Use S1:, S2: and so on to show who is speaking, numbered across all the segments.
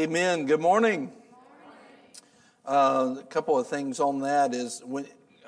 S1: Amen. Good morning. Uh, a couple of things on that is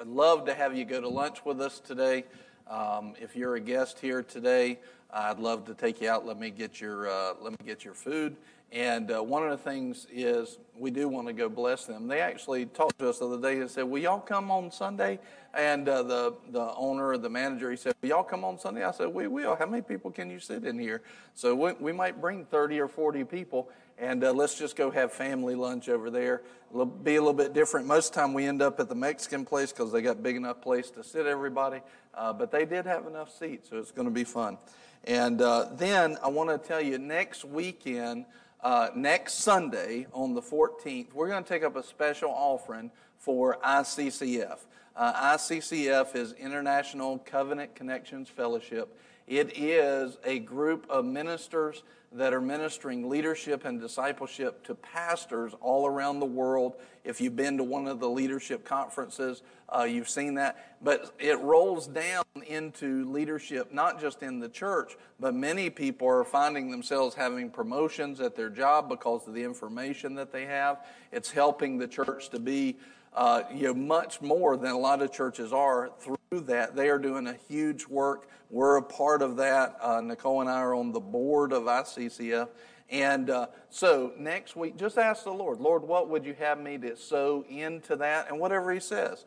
S1: I'd love to have you go to lunch with us today. Um, if you're a guest here today, I'd love to take you out. Let me get your uh, let me get your food. And uh, one of the things is we do want to go bless them. They actually talked to us the other day and said, "Will y'all come on Sunday?" And uh, the the owner, the manager, he said, "Will y'all come on Sunday?" I said, "We will." How many people can you sit in here? So we, we might bring thirty or forty people, and uh, let's just go have family lunch over there. It'll be a little bit different. Most time we end up at the Mexican place because they got big enough place to sit everybody. Uh, but they did have enough seats, so it's going to be fun. And uh, then I want to tell you, next weekend uh, next Sunday on the 14th, we're going to take up a special offering for ICCF. Uh, ICCF is International Covenant Connections Fellowship. It is a group of ministers that are ministering leadership and discipleship to pastors all around the world. If you've been to one of the leadership conferences, uh, you've seen that. But it rolls down into leadership, not just in the church, but many people are finding themselves having promotions at their job because of the information that they have. It's helping the church to be uh, you know, much more than a lot of churches are through that. They are doing a huge work. We're a part of that. Uh, Nicole and I are on the board of ICCF. And uh, so next week, just ask the Lord, Lord, what would you have me to sow into that? And whatever He says,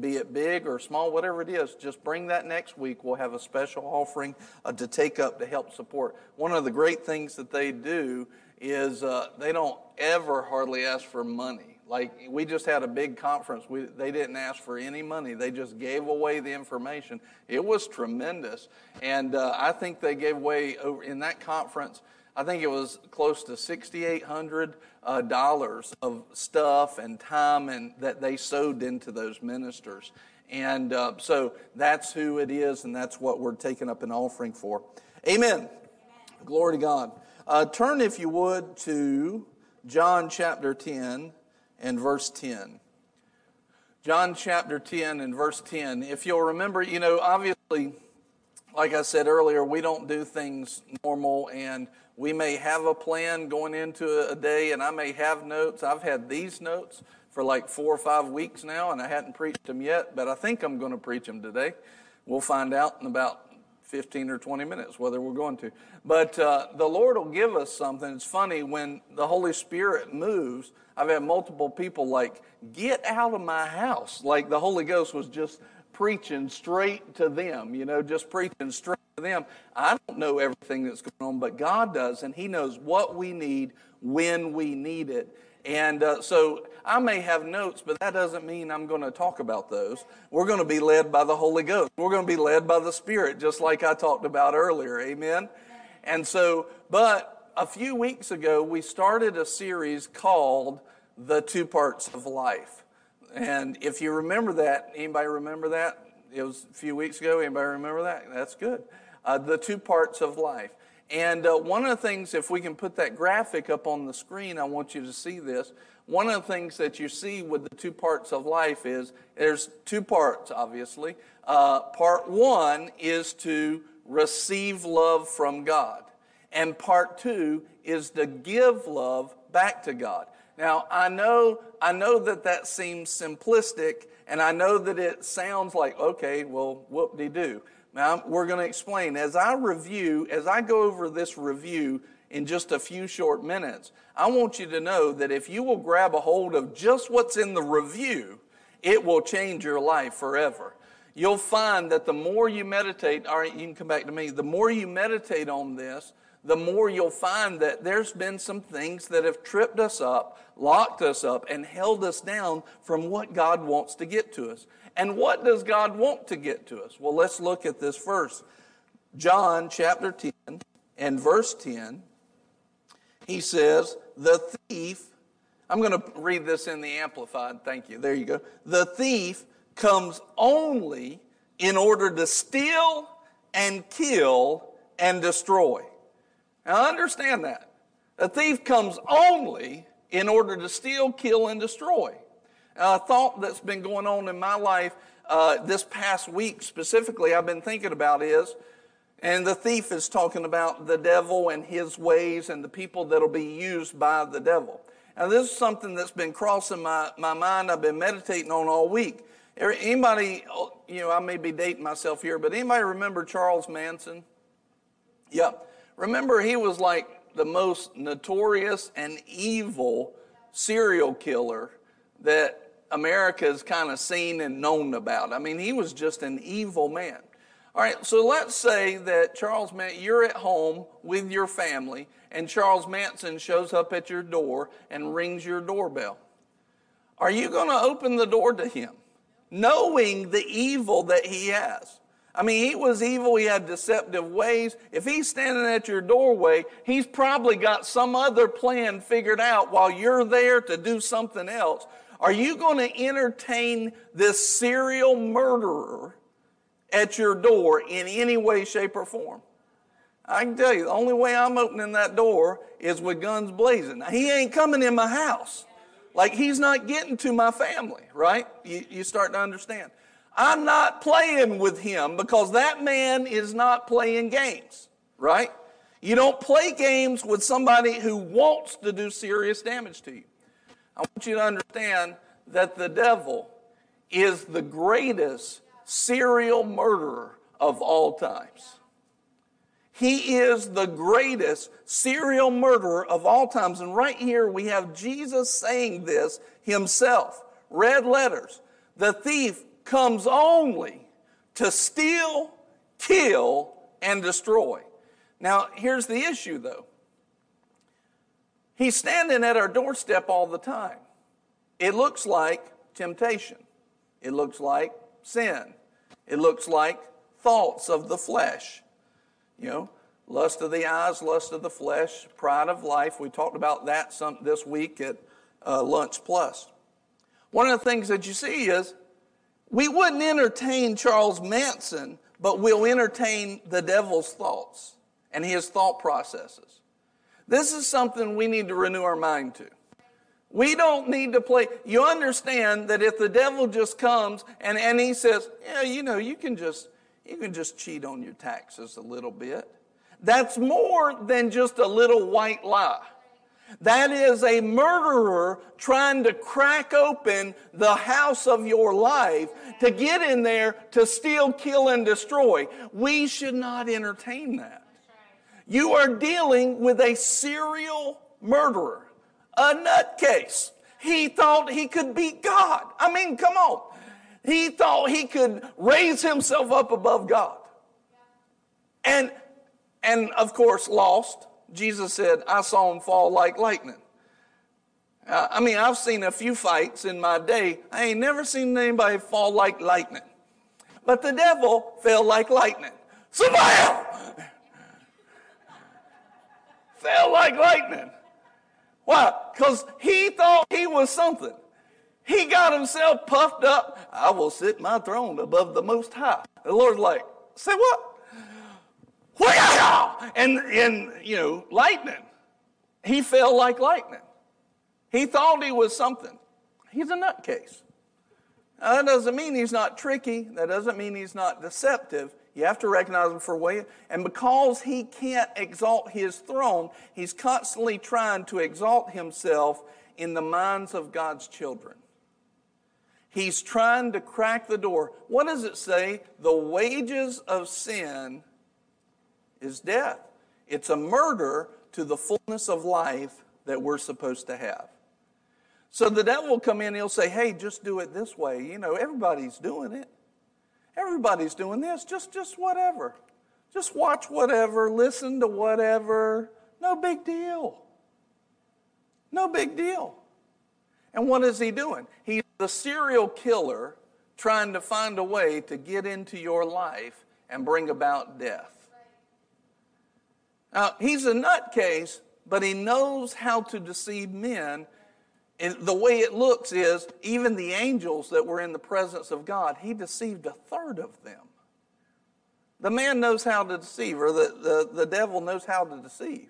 S1: be it big or small, whatever it is, just bring that next week. We'll have a special offering uh, to take up to help support. One of the great things that they do is uh, they don't ever hardly ask for money. Like we just had a big conference. We, they didn't ask for any money. They just gave away the information. It was tremendous, and uh, I think they gave away over in that conference. I think it was close to sixty-eight hundred uh, dollars of stuff and time, and that they sowed into those ministers. And uh, so that's who it is, and that's what we're taking up an offering for. Amen. Amen. Glory to God. Uh, turn, if you would, to John chapter ten and verse 10. John chapter 10 and verse 10. If you'll remember, you know, obviously, like I said earlier, we don't do things normal and we may have a plan going into a day and I may have notes. I've had these notes for like four or five weeks now and I hadn't preached them yet, but I think I'm going to preach them today. We'll find out in about 15 or 20 minutes whether we're going to. But uh, the Lord will give us something. It's funny when the Holy Spirit moves. I've had multiple people like, get out of my house. Like the Holy Ghost was just preaching straight to them, you know, just preaching straight to them. I don't know everything that's going on, but God does, and He knows what we need when we need it. And uh, so I may have notes, but that doesn't mean I'm going to talk about those. We're going to be led by the Holy Ghost. We're going to be led by the Spirit, just like I talked about earlier. Amen? And so, but a few weeks ago, we started a series called The Two Parts of Life. And if you remember that, anybody remember that? It was a few weeks ago. Anybody remember that? That's good. Uh, the two parts of life. And uh, one of the things, if we can put that graphic up on the screen, I want you to see this. One of the things that you see with the two parts of life is there's two parts, obviously. Uh, part one is to receive love from God, and part two is to give love back to God. Now, I know, I know that that seems simplistic, and I know that it sounds like, okay, well, whoop de doo. Now, we're going to explain. As I review, as I go over this review in just a few short minutes, I want you to know that if you will grab a hold of just what's in the review, it will change your life forever. You'll find that the more you meditate, all right, you can come back to me, the more you meditate on this, the more you'll find that there's been some things that have tripped us up, locked us up, and held us down from what God wants to get to us. And what does God want to get to us? Well, let's look at this verse. John chapter 10 and verse 10. He says, The thief, I'm going to read this in the Amplified. Thank you. There you go. The thief comes only in order to steal and kill and destroy. Now, understand that. The thief comes only in order to steal, kill, and destroy A thought that's been going on in my life uh, this past week specifically, I've been thinking about is And the thief is talking about the devil and his ways and the people that'll be used by the devil. Now, this is something that's been crossing my, my mind. I've been meditating on all week. Anybody, you know, I may be dating myself here, but anybody remember Charles Manson? Yeah. Remember, he was like the most notorious and evil serial killer that America's kind of seen and known about. I mean, he was just an evil man. All right, so let's say that Charles Manson, you're at home with your family, and Charles Manson shows up at your door and rings your doorbell. Are you going to open the door to him, knowing the evil that he has? I mean, he was evil. He had deceptive ways. If he's standing at your doorway, he's probably got some other plan figured out while you're there to do something else. Are you going to entertain this serial murderer at your door in any way, shape, or form? I can tell you, the only way I'm opening that door is with guns blazing. Now, he ain't coming in my house. Like, he's not getting to my family, right? You, you start to understand. I'm not playing with him because that man is not playing games, right? You don't play games with somebody who wants to do serious damage to you. I want you to understand that the devil is the greatest serial murderer of all times. He is the greatest serial murderer of all times. And right here we have Jesus saying this himself. Red letters. The thief comes only to steal, kill, and destroy. Now, here's the issue though. He's standing at our doorstep all the time. It looks like temptation. It looks like sin. It looks like thoughts of the flesh. You know, lust of the eyes, lust of the flesh, pride of life. We talked about that some this week at uh, Lunch Plus. One of the things that you see is we wouldn't entertain Charles Manson, but we'll entertain the devil's thoughts and his thought processes. This is something we need to renew our mind to. We don't need to play. You understand that if the devil just comes and, and he says, yeah, you know, you can just you can just cheat on your taxes a little bit. That's more than just a little white lie. That is a murderer trying to crack open the house of your life to get in there to steal, kill, and destroy. We should not entertain that. You are dealing with a serial murderer, a nutcase. He thought he could be God. I mean, come on. He thought he could raise himself up above God. And, and of course, lost Jesus said, I saw him fall like lightning. I mean, I've seen a few fights in my day. I ain't never seen anybody fall like lightning. But the devil fell like lightning. Sabam! fell like lightning. Why? Because he thought he was something. He got himself puffed up. I will sit my throne above the Most High. The Lord's like, say what? And, and, you know, lightning. He fell like lightning. He thought he was something. He's a nutcase. Now, that doesn't mean he's not tricky. That doesn't mean he's not deceptive. You have to recognize him for what And because he can't exalt his throne, he's constantly trying to exalt himself in the minds of God's children. He's trying to crack the door. What does it say? The wages of sin is death. It's a murder to the fullness of life that we're supposed to have. So the devil will come in he'll say, Hey, just do it this way. You know, everybody's doing it. Everybody's doing this. Just, just whatever. Just watch whatever, listen to whatever. No big deal. No big deal. And what is he doing? He's the serial killer trying to find a way to get into your life and bring about death. Now, he's a nutcase, but he knows how to deceive men. And the way it looks is, even the angels that were in the presence of God, he deceived a third of them. The man knows how to deceive, or the, the, the devil knows how to deceive.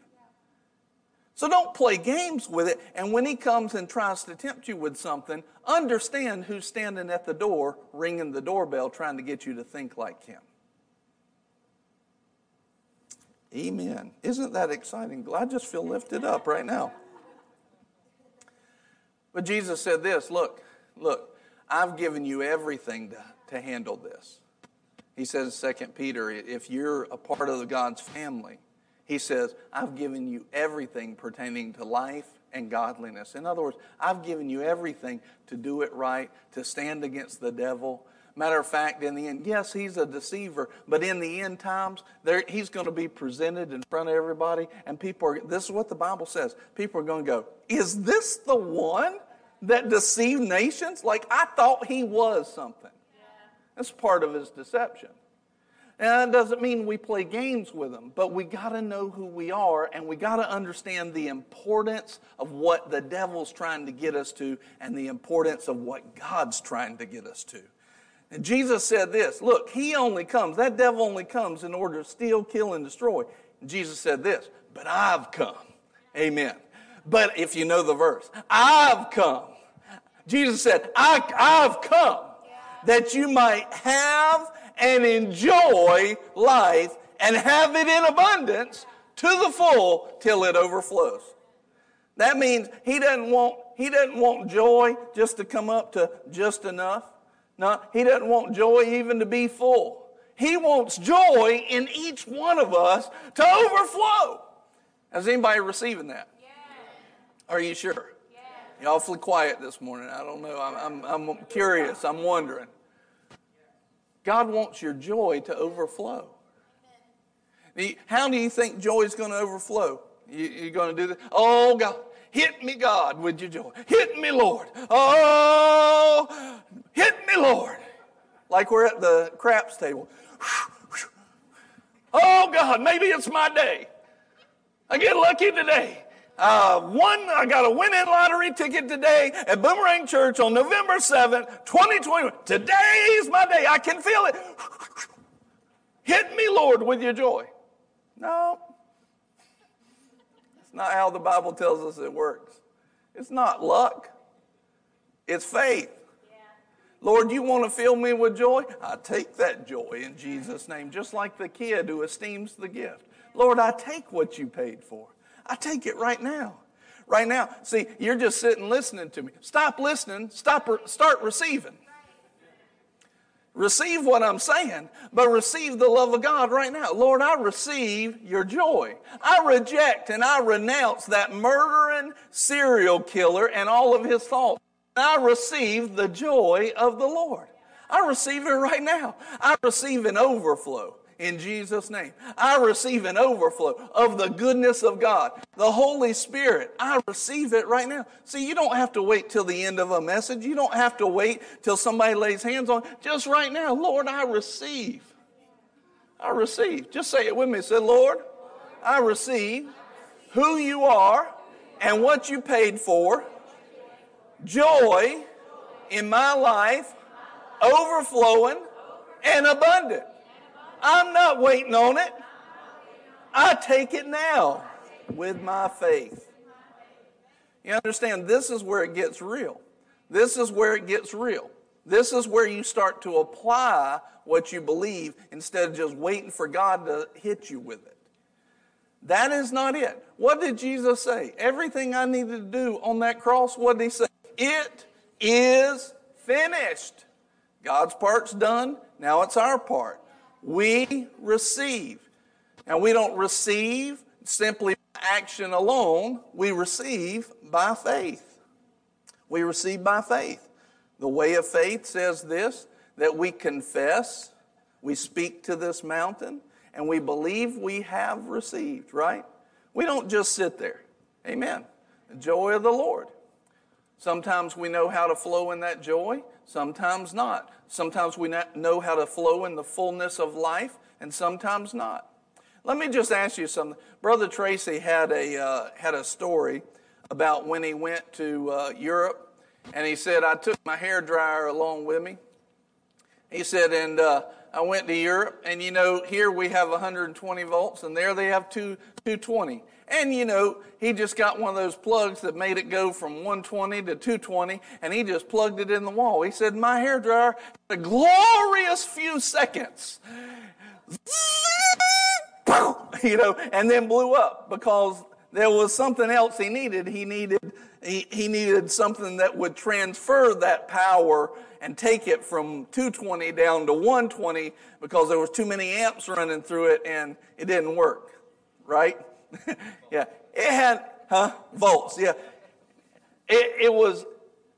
S1: So don't play games with it. And when he comes and tries to tempt you with something, understand who's standing at the door, ringing the doorbell, trying to get you to think like him. Amen. Isn't that exciting? I just feel lifted up right now. But Jesus said this look, look, I've given you everything to, to handle this. He says in 2 Peter, if you're a part of God's family, he says, I've given you everything pertaining to life and godliness. In other words, I've given you everything to do it right, to stand against the devil. Matter of fact, in the end, yes, he's a deceiver, but in the end times, there, he's going to be presented in front of everybody, and people are, this is what the Bible says. People are going to go, Is this the one that deceived nations? Like, I thought he was something. That's part of his deception. And that doesn't mean we play games with them, but we got to know who we are and we got to understand the importance of what the devil's trying to get us to and the importance of what God's trying to get us to. And Jesus said this Look, he only comes, that devil only comes in order to steal, kill, and destroy. And Jesus said this, But I've come. Amen. But if you know the verse, I've come. Jesus said, I, I've come that you might have and enjoy life and have it in abundance to the full till it overflows. That means he doesn't want, he doesn't want joy just to come up to just enough. No, he doesn't want joy even to be full. He wants joy in each one of us to overflow. Is anybody receiving that? Are you sure? You're awfully quiet this morning. I don't know. I'm, I'm, I'm curious. I'm wondering. God wants your joy to overflow. How do you think joy is going to overflow? You, are going to do this? Oh, God. Hit me, God, with your joy. Hit me, Lord. Oh, hit me, Lord. Like we're at the craps table. Oh, God, maybe it's my day. I get lucky today. Uh, one, I got a win-in lottery ticket today at Boomerang Church on November 7th, 2021. Today is my day. I can feel it. Hit me, Lord, with your joy. No. Not how the Bible tells us it works. It's not luck, it's faith. Lord, you want to fill me with joy? I take that joy in Jesus' name, just like the kid who esteems the gift. Lord, I take what you paid for. I take it right now. Right now. See, you're just sitting listening to me. Stop listening, stop start receiving. Receive what I'm saying, but receive the love of God right now. Lord, I receive your joy. I reject and I renounce that murdering serial killer and all of his thoughts. I receive the joy of the Lord. I receive it right now. I receive an overflow in Jesus' name. I receive an overflow of the goodness of God. The Holy Spirit, I receive it right now. See, you don't have to wait till the end of a message. You don't have to wait till somebody lays hands on. Just right now, Lord, I receive. I receive. Just say it with me. Say, Lord, I receive who you are and what you paid for, joy in my life, overflowing and abundant. I'm not waiting on it. I take it now with my faith. You understand? This is where it gets real. This is where it gets real. This is where you start to apply what you believe instead of just waiting for God to hit you with it. That is not it. What did Jesus say? Everything I needed to do on that cross, what did he say? It is finished. God's part's done. Now it's our part we receive. And we don't receive simply by action alone, we receive by faith. We receive by faith. The way of faith says this that we confess, we speak to this mountain, and we believe we have received, right? We don't just sit there. Amen. The joy of the Lord. Sometimes we know how to flow in that joy, sometimes not. Sometimes we know how to flow in the fullness of life, and sometimes not. Let me just ask you something. Brother Tracy had a, uh, had a story about when he went to uh, Europe, and he said, I took my hair dryer along with me. He said, and uh, I went to Europe, and you know, here we have 120 volts, and there they have two, 220. And you know, he just got one of those plugs that made it go from 120 to 220, and he just plugged it in the wall. He said, My hair dryer had a glorious few seconds. you know, and then blew up because there was something else he needed. He needed, he, he needed something that would transfer that power and take it from 220 down to 120 because there was too many amps running through it and it didn't work. Right? yeah. It had, huh? Volts. Yeah. It, it was,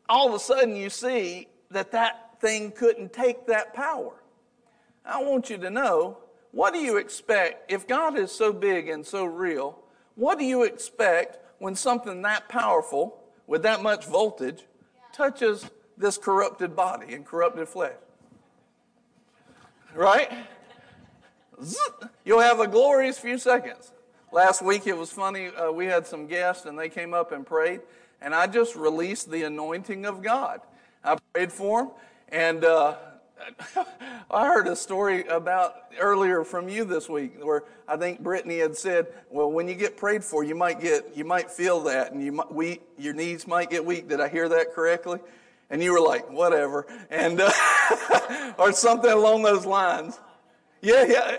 S1: all of a sudden you see that that thing couldn't take that power. I want you to know what do you expect if God is so big and so real? What do you expect when something that powerful with that much voltage touches this corrupted body and corrupted flesh? Right? You'll have a glorious few seconds. Last week it was funny. Uh, we had some guests and they came up and prayed, and I just released the anointing of God. I prayed for them, and uh, I heard a story about earlier from you this week where I think Brittany had said, "Well, when you get prayed for, you might get, you might feel that, and you might, we, your knees might get weak." Did I hear that correctly? And you were like, "Whatever," and uh, or something along those lines. Yeah, yeah.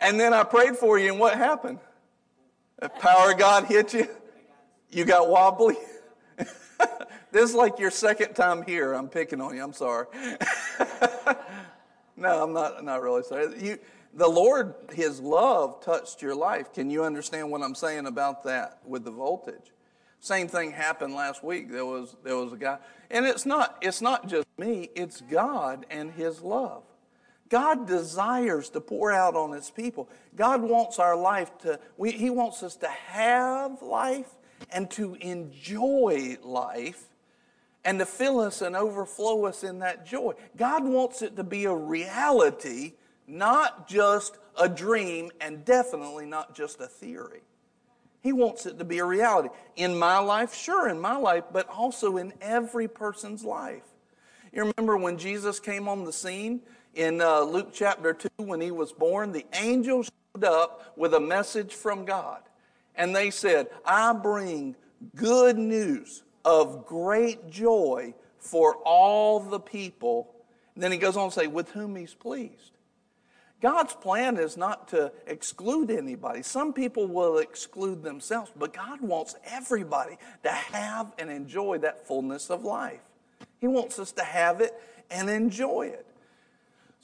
S1: And then I prayed for you, and what happened? The power of God hit you. You got wobbly. This is like your second time here. I'm picking on you. I'm sorry. no, I'm not. Not really sorry. You, the Lord, His love touched your life. Can you understand what I'm saying about that with the voltage? Same thing happened last week. There was there was a guy, and it's not it's not just me. It's God and His love. God desires to pour out on His people. God wants our life to. We, he wants us to have life and to enjoy life and to fill us and overflow us in that joy. God wants it to be a reality, not just a dream, and definitely not just a theory. He wants it to be a reality. In my life, sure, in my life, but also in every person's life. You remember when Jesus came on the scene in uh, Luke chapter 2 when he was born? The angels showed up with a message from God. And they said, I bring good news of great joy for all the people. And then he goes on to say, with whom he's pleased. God's plan is not to exclude anybody. Some people will exclude themselves, but God wants everybody to have and enjoy that fullness of life. He wants us to have it and enjoy it.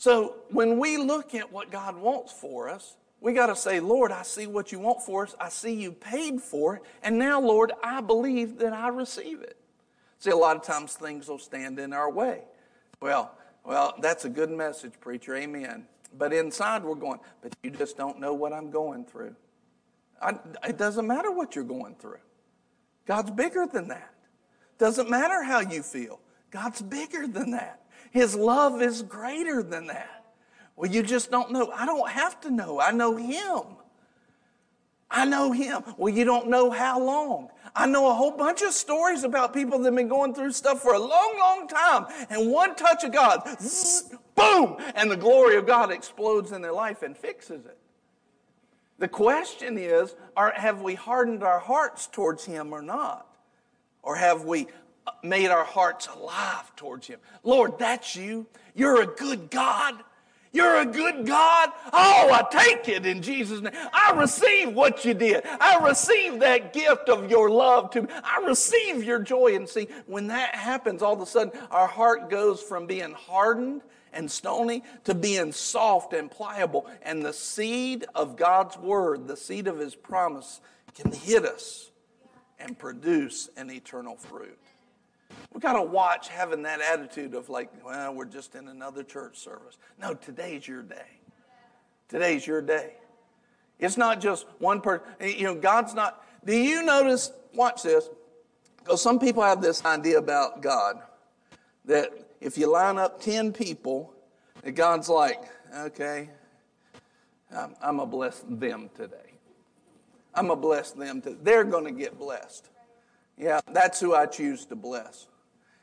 S1: So when we look at what God wants for us, we got to say, Lord, I see what you want for us. I see you paid for it. And now, Lord, I believe that I receive it. See, a lot of times things will stand in our way. Well, well, that's a good message, preacher. Amen. But inside we're going, but you just don't know what I'm going through. I, it doesn't matter what you're going through. God's bigger than that. Doesn't matter how you feel. God's bigger than that. His love is greater than that. Well, you just don't know. I don't have to know. I know Him. I know Him. Well, you don't know how long. I know a whole bunch of stories about people that have been going through stuff for a long, long time. And one touch of God, zzz, boom, and the glory of God explodes in their life and fixes it. The question is are, have we hardened our hearts towards Him or not? Or have we made our hearts alive towards Him? Lord, that's you. You're a good God. You're a good God. Oh, I take it in Jesus' name. I receive what you did. I receive that gift of your love to me. I receive your joy. And see, when that happens, all of a sudden our heart goes from being hardened and stony to being soft and pliable. And the seed of God's word, the seed of his promise, can hit us and produce an eternal fruit. We got to watch having that attitude of like, well, we're just in another church service. No, today's your day. Today's your day. It's not just one person. You know, God's not. Do you notice? Watch this. Because some people have this idea about God that if you line up 10 people, that God's like, okay, I'm, I'm going to bless them today. I'm going to bless them. To, they're going to get blessed. Yeah, that's who I choose to bless.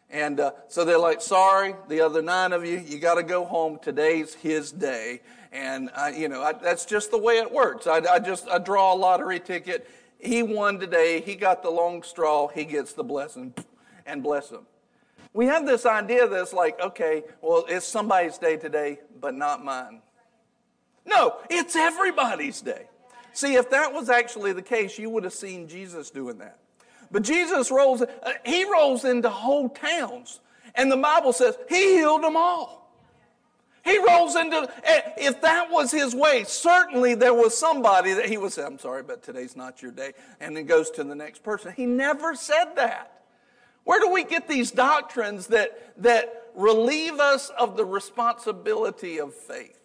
S1: And uh, so they're like, sorry, the other nine of you, you got to go home. Today's his day. And, I, you know, I, that's just the way it works. I, I just I draw a lottery ticket. He won today. He got the long straw. He gets the blessing and bless him. We have this idea that's like, okay, well, it's somebody's day today, but not mine. No, it's everybody's day. See, if that was actually the case, you would have seen Jesus doing that. But Jesus rolls, uh, he rolls into whole towns. And the Bible says he healed them all. He rolls into, eh, if that was his way, certainly there was somebody that he would say, I'm sorry, but today's not your day. And then goes to the next person. He never said that. Where do we get these doctrines that, that relieve us of the responsibility of faith?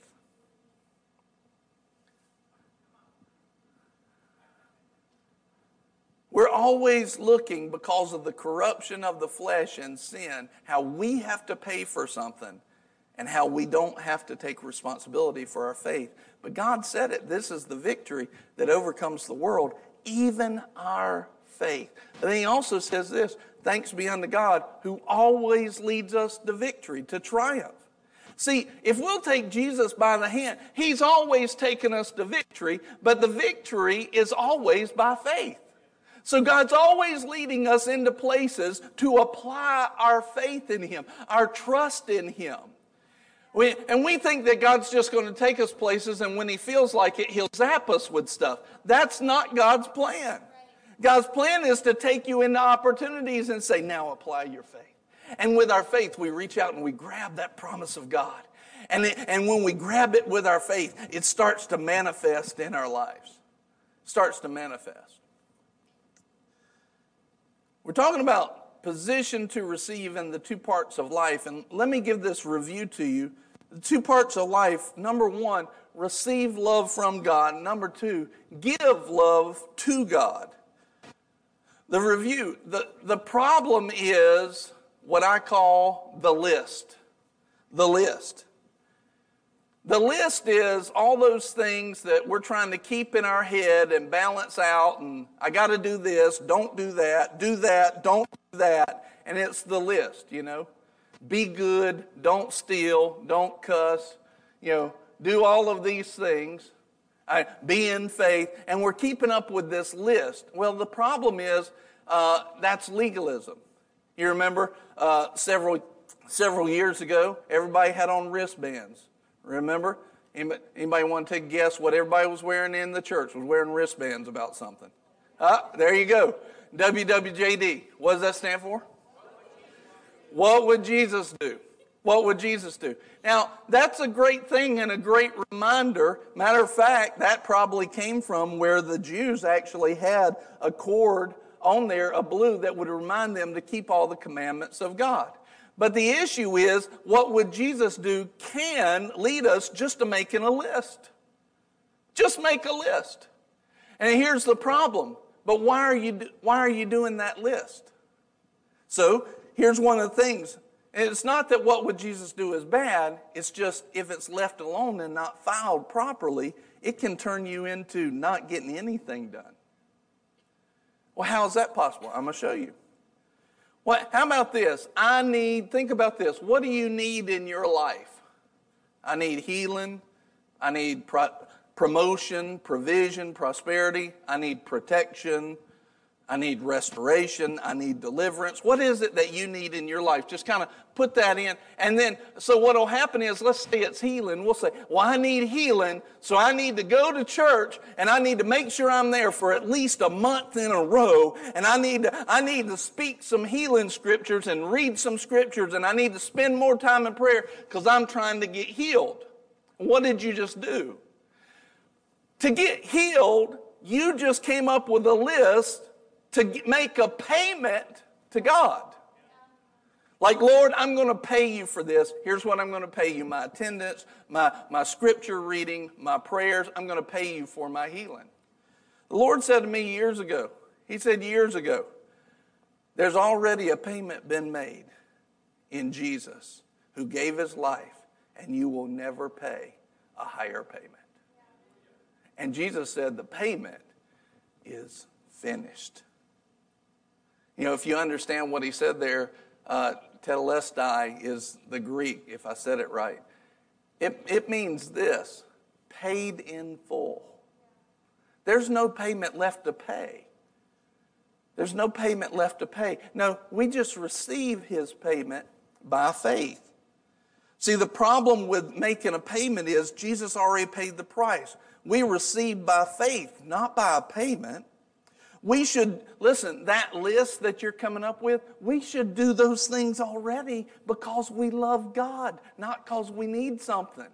S1: We're always looking because of the corruption of the flesh and sin, how we have to pay for something and how we don't have to take responsibility for our faith. But God said it this is the victory that overcomes the world, even our faith. And then He also says this thanks be unto God who always leads us to victory, to triumph. See, if we'll take Jesus by the hand, He's always taken us to victory, but the victory is always by faith. So God's always leading us into places to apply our faith in Him, our trust in Him. We, and we think that God's just going to take us places and when He feels like it, He'll zap us with stuff. That's not God's plan. God's plan is to take you into opportunities and say, now apply your faith. And with our faith, we reach out and we grab that promise of God. And, it, and when we grab it with our faith, it starts to manifest in our lives. Starts to manifest. We're talking about position to receive in the two parts of life. And let me give this review to you. The two parts of life number one, receive love from God. Number two, give love to God. The review, the, the problem is what I call the list. The list. The list is all those things that we're trying to keep in our head and balance out, and I got to do this, don't do that, do that, don't do that. And it's the list, you know. Be good, don't steal, don't cuss, you know, do all of these things. I, be in faith, and we're keeping up with this list. Well, the problem is uh, that's legalism. You remember uh, several several years ago, everybody had on wristbands. Remember? Anybody, want to take a guess what everybody was wearing in the church? Was wearing wristbands about something. Ah, there you go. WWJD. What does that stand for? What would Jesus do? What would Jesus do? Now, that's a great thing and a great reminder. Matter of fact, that probably came from where the Jews actually had a cord on there, a blue, that would remind them to keep all the commandments of God. But the issue is, what would Jesus do can lead us just to making a list. Just make a list. And here's the problem. But why are you, why are you doing that list? So here's one of the things. And it's not that what would Jesus do is bad. It's just if it's left alone and not filed properly, it can turn you into not getting anything done. Well, how is that possible? I'm going to show you. What, how about this? I need, think about this. What do you need in your life? I need healing. I need pro- promotion, provision, prosperity. I need protection. I need restoration. I need deliverance. What is it that you need in your life? Just kind of put that in. And then, so what will happen is, let's say it's healing. We'll say, well, I need healing, so I need to go to church and I need to make sure I'm there for at least a month in a row. And I need to, I need to speak some healing scriptures and read some scriptures and I need to spend more time in prayer because I'm trying to get healed. What did you just do? To get healed, you just came up with a list to make a payment to God. Like, Lord, I'm going to pay you for this. Here's what I'm going to pay you my attendance, my, my scripture reading, my prayers. I'm going to pay you for my healing. The Lord said to me years ago, He said years ago, there's already a payment been made in Jesus who gave His life, and you will never pay a higher payment. And Jesus said the payment is finished. You know, if you understand what he said there, uh, tetelestai is the Greek, if I said it right. It, it means this paid in full. There's no payment left to pay. There's no payment left to pay. No, we just receive his payment by faith. See, the problem with making a payment is Jesus already paid the price. we receive by faith, not by a payment. We should, listen, that list that you're coming up with, we should do those things already because we love God, not because we need something.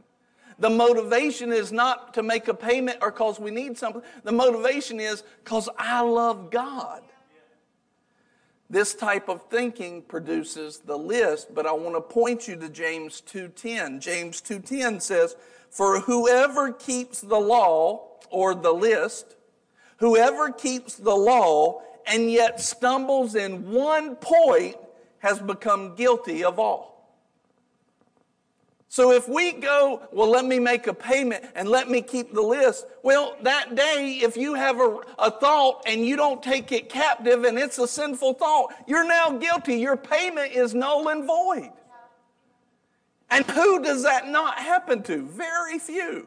S1: The motivation is not to make a payment or because we need something. The motivation is because I love God. This type of thinking produces the list, but I want to point you to James 2:10. James 2:10 says, "For whoever keeps the law or the list, whoever keeps the law and yet stumbles in one point has become guilty of all." So if we go, well, let me make a payment and let me keep the list. Well, that day, if you have a, a, thought and you don't take it captive and it's a sinful thought, you're now guilty. Your payment is null and void. And who does that not happen to? Very few.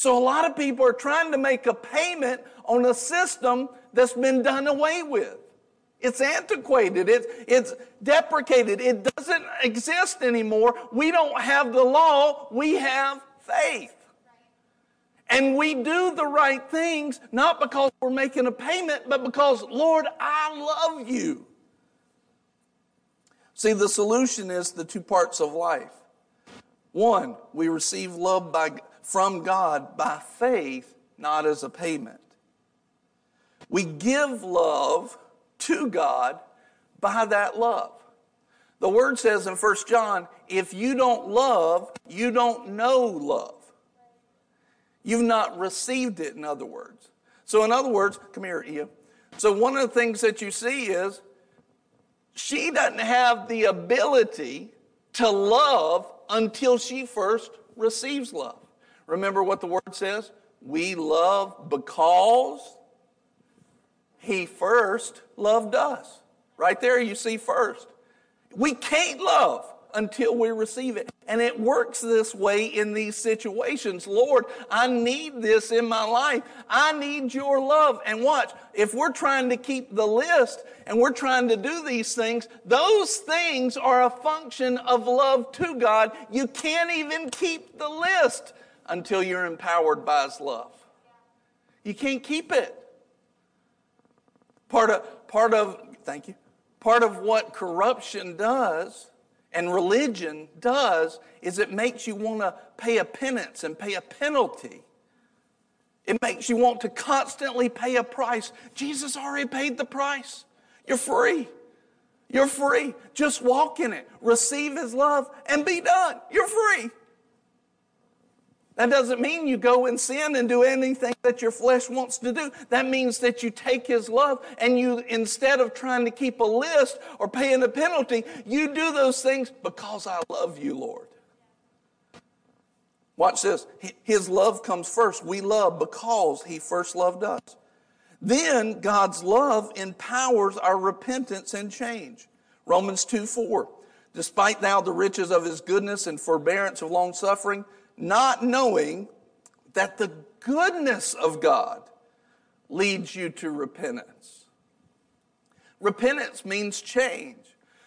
S1: So a lot of people are trying to make a payment on a system that's been done away with. It's antiquated. It's, it's deprecated. It doesn't exist anymore. We don't have the law. We have faith. And we do the right things not because we're making a payment, but because, Lord, I love you. See, the solution is the two parts of life. One, we receive love by, from God by faith, not as a payment. We give love to God by that love. The word says in 1 John, if you don't love, you don't know love. You've not received it, in other words. So, in other words, come here, Ia. So, one of the things that you see is she doesn't have the ability to love until she first receives love. Remember what the word says? We love because he first loved us. Right there, you see first. We can't love until we receive it. And it works this way in these situations. Lord, I need this in my life. I need your love. And watch, if we're trying to keep the list and we're trying to do these things, those things are a function of love to God. You can't even keep the list until you're empowered by His love. You can't keep it. Part of, part of, thank you, part of what corruption does and religion does is it makes you want to pay a penance and pay a penalty. It makes you want to constantly pay a price. Jesus already paid the price. You're free. You're free. Just walk in it, receive His love, and be done. You're free. That doesn't mean you go and sin and do anything that your flesh wants to do. That means that you take His love and you, instead of trying to keep a list or paying a penalty, you do those things because I love you, Lord. Watch this. His love comes first. We love because He first loved us. Then God's love empowers our repentance and change. Romans 2 4. Despite now the riches of His goodness and forbearance of long suffering, not knowing that the goodness of God leads you to repentance. Repentance means change.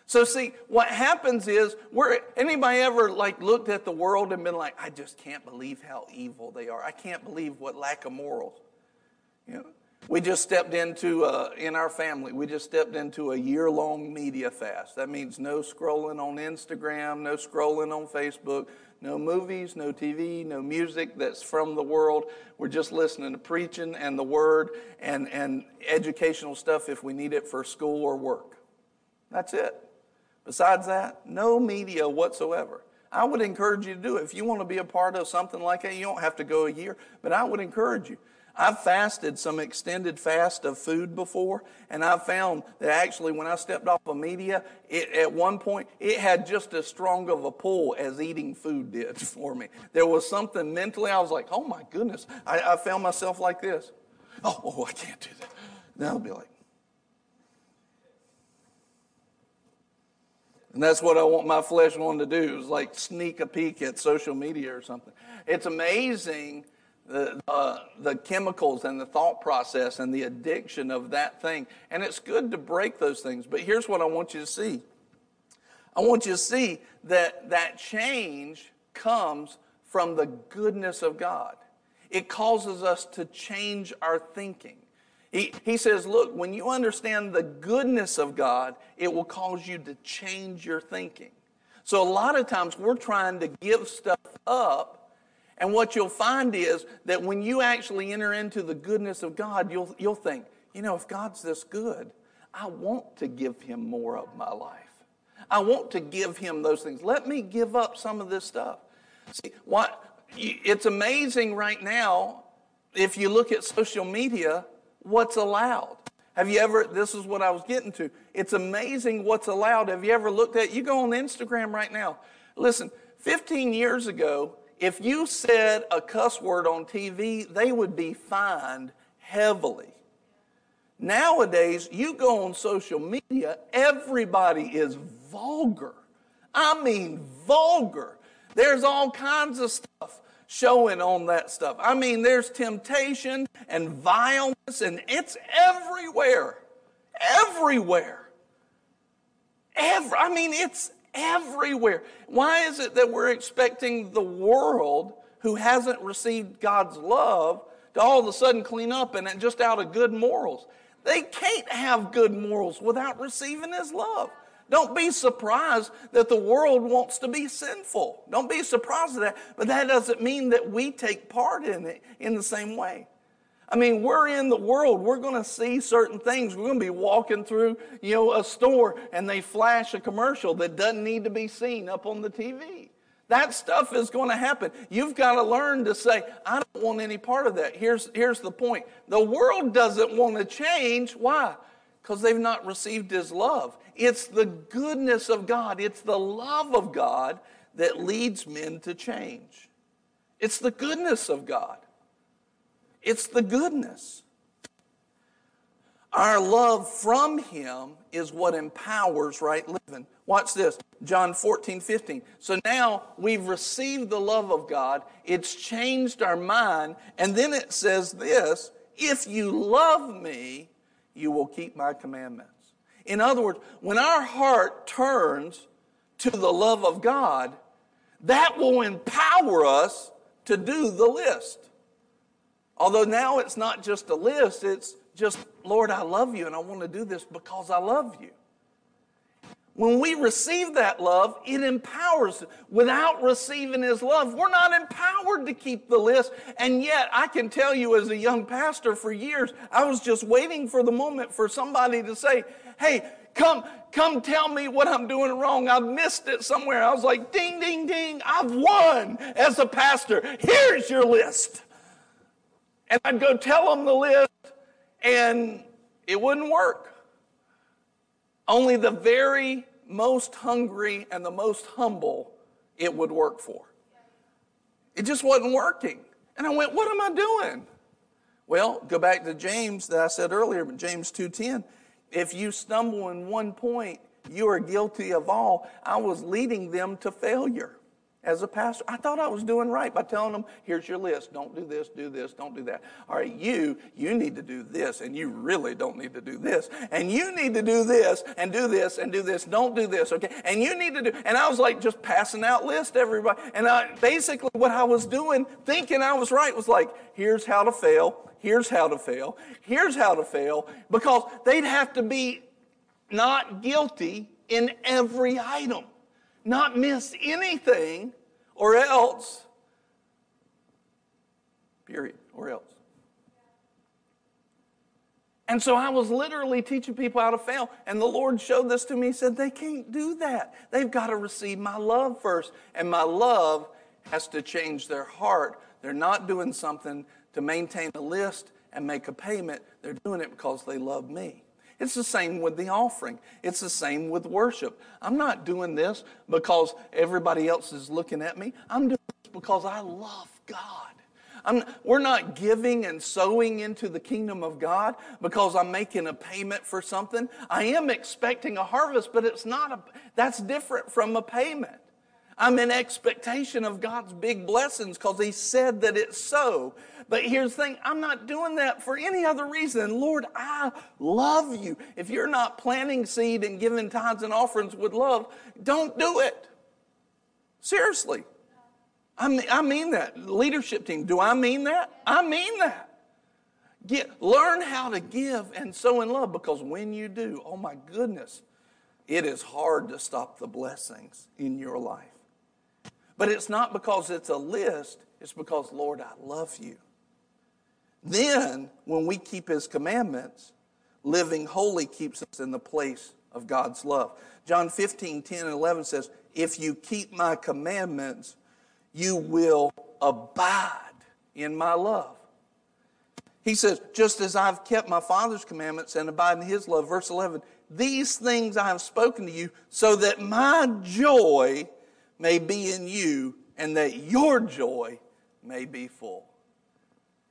S1: So see, what happens is, where anybody ever like looked at the world and been like, I just can't believe how evil they are. I can't believe what lack of morals. You know, we just stepped into, uh, in our family, we just stepped into a year long media fast. That means no scrolling on Instagram, no scrolling on Facebook, no movies, no TV, no music that's from the world. We're just listening to preaching and the word and, and educational stuff if we need it for school or work. That's it. Besides that, no media whatsoever. I would encourage you to do it. If you want to be a part of something like that, you don't have to go a year, but I would encourage you. I've fasted some extended fast of food before, and I've found that actually when I stepped off of media, it, at one point, it had just as strong of a pull as eating food did for me. There was something mentally, I was like, oh my goodness. I, I found myself like this. Oh, oh, I can't do that. Then I'll be like, And that's what I want my flesh wanting to do is like sneak a peek at social media or something. It's amazing the, uh, the chemicals and the thought process and the addiction of that thing. And it's good to break those things. But here's what I want you to see I want you to see that that change comes from the goodness of God. it causes us to change our thinking. He, he says, Look, when you understand the goodness of God, it will cause you to change your thinking. So, a lot of times we're trying to give stuff up, and what you'll find is that when you actually enter into the goodness of God, you'll, you'll think, you know, if God's this good, I want to give Him more of my life. I want to give Him those things. Let me give up some of this stuff. See, what, it's amazing right now, if you look at social media, what's allowed. Have you ever, this is what I was getting to. It's amazing what's allowed. Have you ever looked at, you go on Instagram right now. Listen, 15 years ago, if you said a cuss word on TV, they would be fined heavily. Nowadays, you go on social media, everybody is vulgar. I mean, vulgar. There's all kinds of stuff showing on that stuff. I mean, there's temptation and violence, and it's everywhere. Everywhere. Every, I mean, it's everywhere. Why is it that we're expecting the world who hasn't received God's love to all of a sudden clean up and just out of good morals? They can't have good morals without receiving His love. Don't be surprised that the world wants to be sinful. Don't be surprised at that. But that doesn't mean that we take part in it in the same way. I mean, we're in the world. We're going to see certain things. We're going to be walking through, you know, a store and they flash a commercial that doesn't need to be seen up on the TV. That stuff is going to happen. You've got to learn to say, I don't want any part of that. Here's, here's the point. The world doesn't want to change. Why? Because they've not received his love. It's the goodness of God, it's the love of God that leads men to change. It's the goodness of God. It's the goodness. Our love from Him is what empowers right living. Watch this John 14, 15. So now we've received the love of God, it's changed our mind, and then it says this if you love me, you will keep my commandments. In other words, when our heart turns to the love of God, that will empower us to do the list. Although now it's not just a list, it's just, Lord, I love you and I want to do this because I love you. When we receive that love, it empowers. Without receiving His love, we're not empowered to keep the list. And yet, I can tell you as a young pastor for years, I was just waiting for the moment for somebody to say, Hey, come, come tell me what I'm doing wrong. I've missed it somewhere. I was like, Ding, ding, ding, I've won as a pastor. Here's your list. And I'd go tell them the list, and it wouldn't work. Only the very most hungry and the most humble it would work for. It just wasn't working. And I went, what am I doing? Well, go back to James that I said earlier, James 2:10. If you stumble in one point, you are guilty of all. I was leading them to failure as a pastor. I thought I was doing right by telling them, here's your list. Don't do this, do this, don't do that. All right, you, you need to do this, and you really don't need to do this. And you need to do this, and do this, and do this. Don't do this, okay? And you need to do, and I was like just passing out lists everybody. And I, basically what I was doing, thinking I was right, was like, here's how to fail, here's how to fail, here's how to fail, because they'd have to be not guilty in every item not miss anything, or else. Period. Or else. And so I was literally teaching people how to fail. And the Lord showed this to me. He said, They can't do that. They've got to receive my love first. And my love has to change their heart. They're not doing something to maintain a list and make a payment, they're doing it because they love me. It's the same with the offering. It's the same with worship. I'm not doing this because everybody else is looking at me. I'm doing this because I love God. I'm, we're not giving and sowing into the kingdom of God because I'm making a payment for something. I am expecting a harvest, but it's not a, that's different from a payment. I'm in expectation of God's big blessings because He said that it's so. But here's the thing I'm not doing that for any other reason. Lord, I love you. If you're not planting seed and giving tithes and offerings with love, don't do it. Seriously. I mean, I mean that. Leadership team, do I mean that? I mean that. Get, learn how to give and sow in love because when you do, oh my goodness, it is hard to stop the blessings in your life. But it's not because it's a list, it's because, Lord, I love you. Then, when we keep His commandments, living holy keeps us in the place of God's love. John 15, 10 and 11 says, If you keep my commandments, you will abide in my love. He says, Just as I've kept my Father's commandments and abide in his love. Verse 11, These things I have spoken to you so that my joy may be in you and that your joy may be full.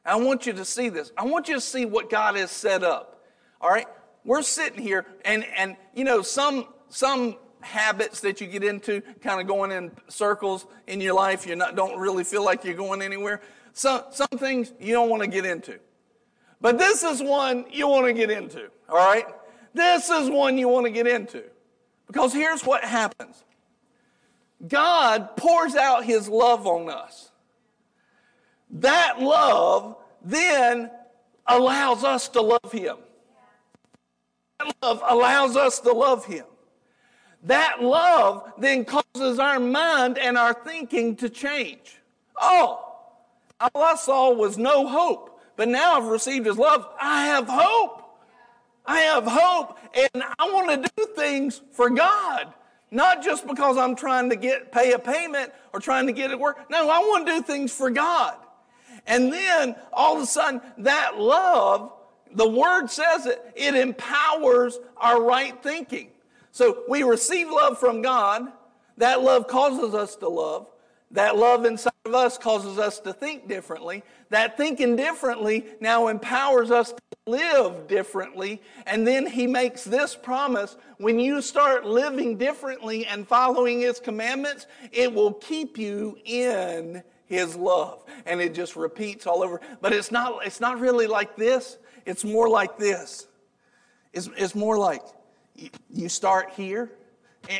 S1: I want you to see this. I want you to see what God has set up. All right? We're sitting here and and you know some some habits that you get into kind of going in circles in your life you not don't really feel like you're going anywhere. Some some things you don't want to get into. But this is one you want to get into, all right? This is one you want to get into. Because here's what happens God pours out his love on us. That love then allows us to love him. That love allows us to love him. That love then causes our mind and our thinking to change. Oh, all I saw was no hope. But now I've received his love. I have hope. I have hope. And I want to do things for God. Not just because I'm trying to get pay a payment or trying to get it work. No, I want to do things for God. And then all of a sudden, that love, the word says it, it empowers our right thinking. So we receive love from God. That love causes us to love. That love inside of us causes us to think differently. That thinking differently now empowers us to live differently. And then he makes this promise when you start living differently and following his commandments, it will keep you in his love. And it just repeats all over. But it's not, it's not really like this, it's more like this. It's, it's more like you start here,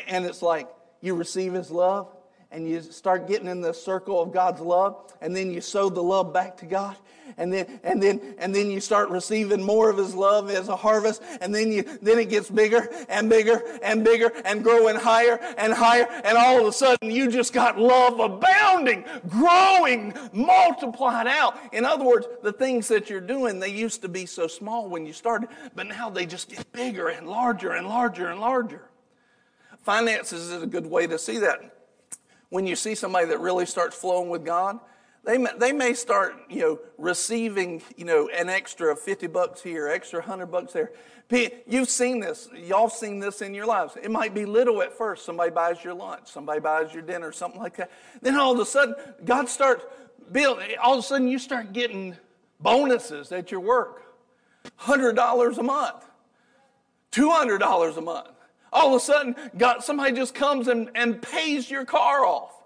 S1: and it's like you receive his love and you start getting in the circle of God's love, and then you sow the love back to God, and then and then and then you start receiving more of His love as a harvest, and then you then it gets bigger and bigger and bigger and growing higher and higher, and all of a sudden you just got love abounding, growing, multiplied out. In other words, the things that you're doing they used to be so small when you started, but now they just get bigger and larger and larger and larger. Finances is a good way to see that when you see somebody that really starts flowing with God, they may, they may start, you know, receiving, you know, an extra 50 bucks here, extra 100 bucks there. You've seen this. Y'all seen this in your lives. It might be little at first. Somebody buys your lunch. Somebody buys your dinner, something like that. Then all of a sudden, God starts building. All of a sudden, you start getting bonuses at your work. $100 a month. $200 a month all of a sudden, God, somebody just comes and, and pays your car off.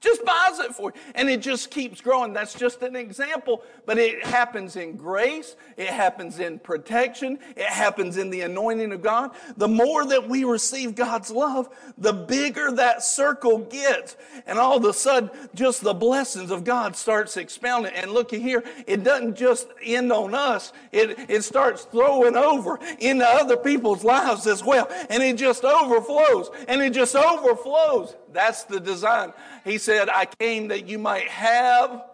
S1: Just buys it for you. And it just keeps growing. That's just an example, but it happens in grace. It happens in protection. It happens in the anointing of God. The more that we receive God's love, the bigger that circle gets. And all of a sudden, just the blessings of God starts expounding. And looky here, it doesn't just end on us. It, it starts throwing over into other people's lives as well. And it just overflows. And it just overflows. That's the design. He said, I came that you might have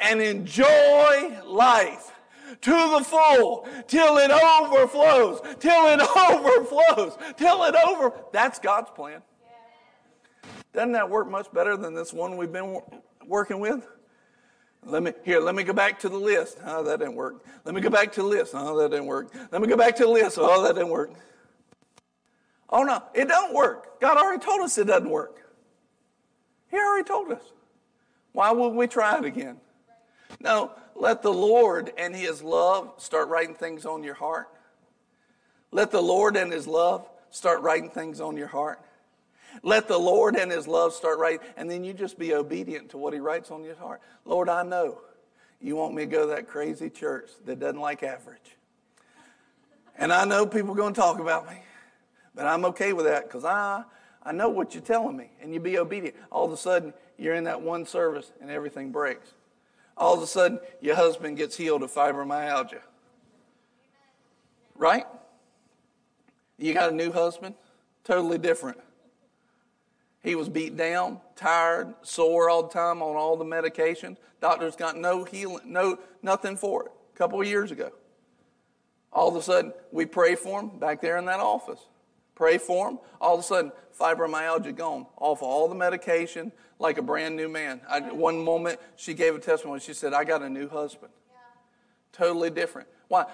S1: and enjoy life to the full till it overflows, till it overflows, till it over. That's God's plan. Doesn't that work much better than this one we've been working with? Let me here. Let me go back to the list. Oh, that didn't work. Let me go back to the list. Oh, that didn't work. Let me go back to the list. Oh, that didn't work. Oh no, it don't work. God already told us it doesn't work. He already told us. Why would we try it again? No, let the Lord and His love start writing things on your heart. Let the Lord and His love start writing things on your heart. Let the Lord and His love start writing, and then you just be obedient to what He writes on your heart. Lord, I know you want me to go to that crazy church that doesn't like average. And I know people are going to talk about me, but I'm okay with that because I I know what you're telling me, and you be obedient. All of a sudden, you're in that one service and everything breaks. All of a sudden, your husband gets healed of fibromyalgia. Right? You got a new husband? Totally different. He was beat down, tired, sore all the time on all the medications. Doctors got no healing, no nothing for it. A couple of years ago. All of a sudden, we pray for him back there in that office. Pray for him. All of a sudden, fibromyalgia gone off all the medication, like a brand new man. I, one moment, she gave a testimony. She said, "I got a new husband." Yeah. Totally different. Why?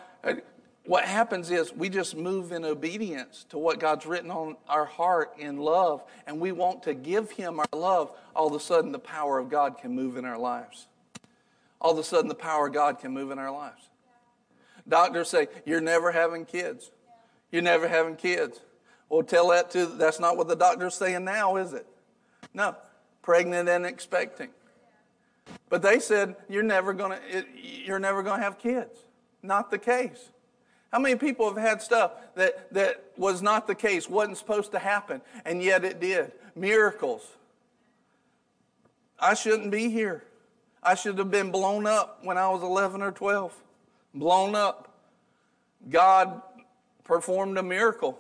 S1: What happens is we just move in obedience to what God's written on our heart in love, and we want to give Him our love. All of a sudden, the power of God can move in our lives. All of a sudden, the power of God can move in our lives. Doctors say, You're never having kids. You're never having kids. Well, tell that to, that's not what the doctor's saying now, is it? No, pregnant and expecting. But they said, you're never going to, you're never going to have kids. Not the case. How many people have had stuff that, that was not the case, wasn't supposed to happen, and yet it did? Miracles. I shouldn't be here. I should have been blown up when I was 11 or 12. Blown up. God performed a miracle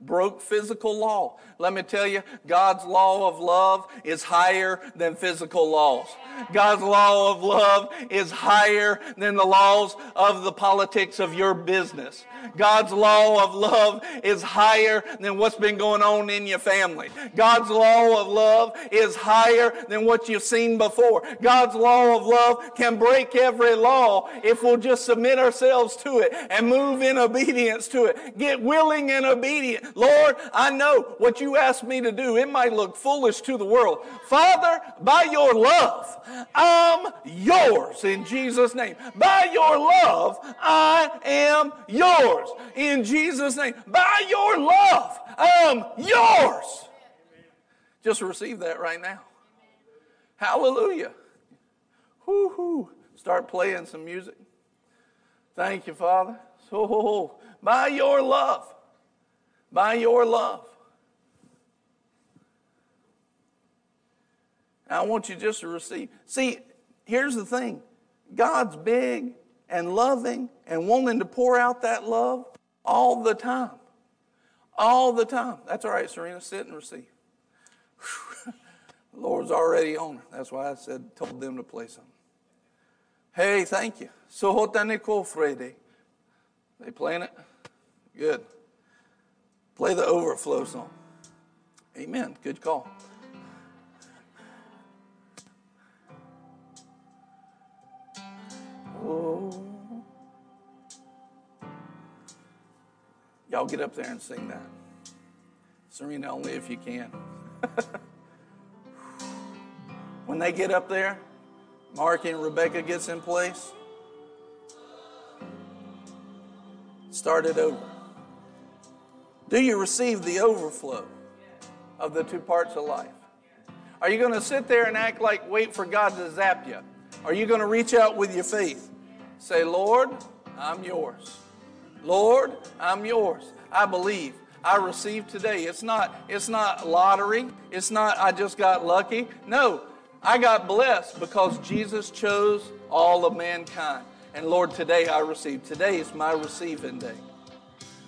S1: broke physical law. Let me tell you, God's law of love is higher than physical laws. God's law of love is higher than the laws of the politics of your business. God's law of love is higher than what's been going on in your family. God's law of love is higher than what you've seen before. God's law of love can break every law if we'll just submit ourselves to it and move in obedience to it. Get willing and obedient Lord, I know what you asked me to do. It might look foolish to the world. Father, by your love, I'm yours in Jesus' name. By your love, I am yours in Jesus' name. By your love, I'm yours. Just receive that right now. Hallelujah. Whoo-hoo. Start playing some music. Thank you, Father. So, by your love, by your love. I want you just to receive. See, here's the thing God's big and loving and wanting to pour out that love all the time. All the time. That's all right, Serena. Sit and receive. the Lord's already on. her. That's why I said, told them to play something. Hey, thank you. So Sohotaniko Frede. They playing it? Good. Play the overflow song. Amen. Good call. Oh. Y'all get up there and sing that. Serena, only if you can. when they get up there, Mark and Rebecca gets in place. Start it over. Do you receive the overflow of the two parts of life? Are you going to sit there and act like wait for God to zap you? Are you going to reach out with your faith? Say, Lord, I'm yours. Lord, I'm yours. I believe. I received today. It's not, it's not lottery. It's not I just got lucky. No, I got blessed because Jesus chose all of mankind. And Lord, today I received. Today is my receiving day.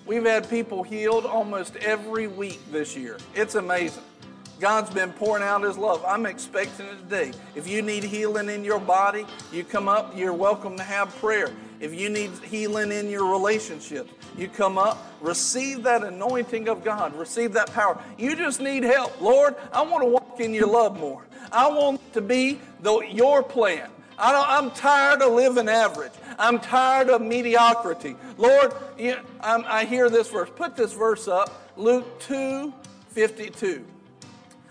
S1: We've had people healed almost every week this year. It's amazing. God's been pouring out His love. I'm expecting it today. If you need healing in your body, you come up, you're welcome to have prayer. If you need healing in your relationship, you come up, receive that anointing of God, receive that power. You just need help. Lord, I want to walk in your love more. I want to be the, your plan. I am tired of living average. I'm tired of mediocrity. Lord, I hear this verse. Put this verse up Luke 2 52.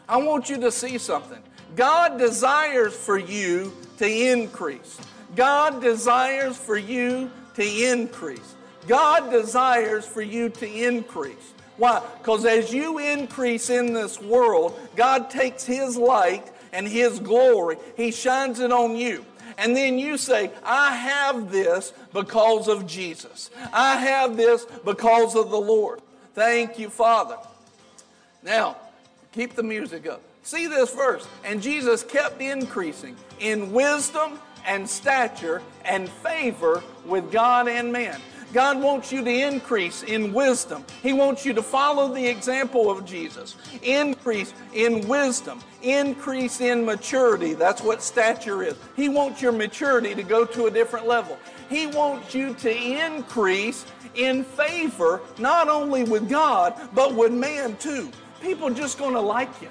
S1: I want you to see something. God desires for you to increase. God desires for you to increase. God desires for you to increase. Why? Because as you increase in this world, God takes His light and His glory, He shines it on you. And then you say, I have this because of Jesus. I have this because of the Lord. Thank you, Father. Now, keep the music up. See this verse. And Jesus kept increasing in wisdom and stature and favor with God and man. God wants you to increase in wisdom. He wants you to follow the example of Jesus. Increase in wisdom, increase in maturity. That's what stature is. He wants your maturity to go to a different level. He wants you to increase in favor, not only with God, but with man too. People just to like you.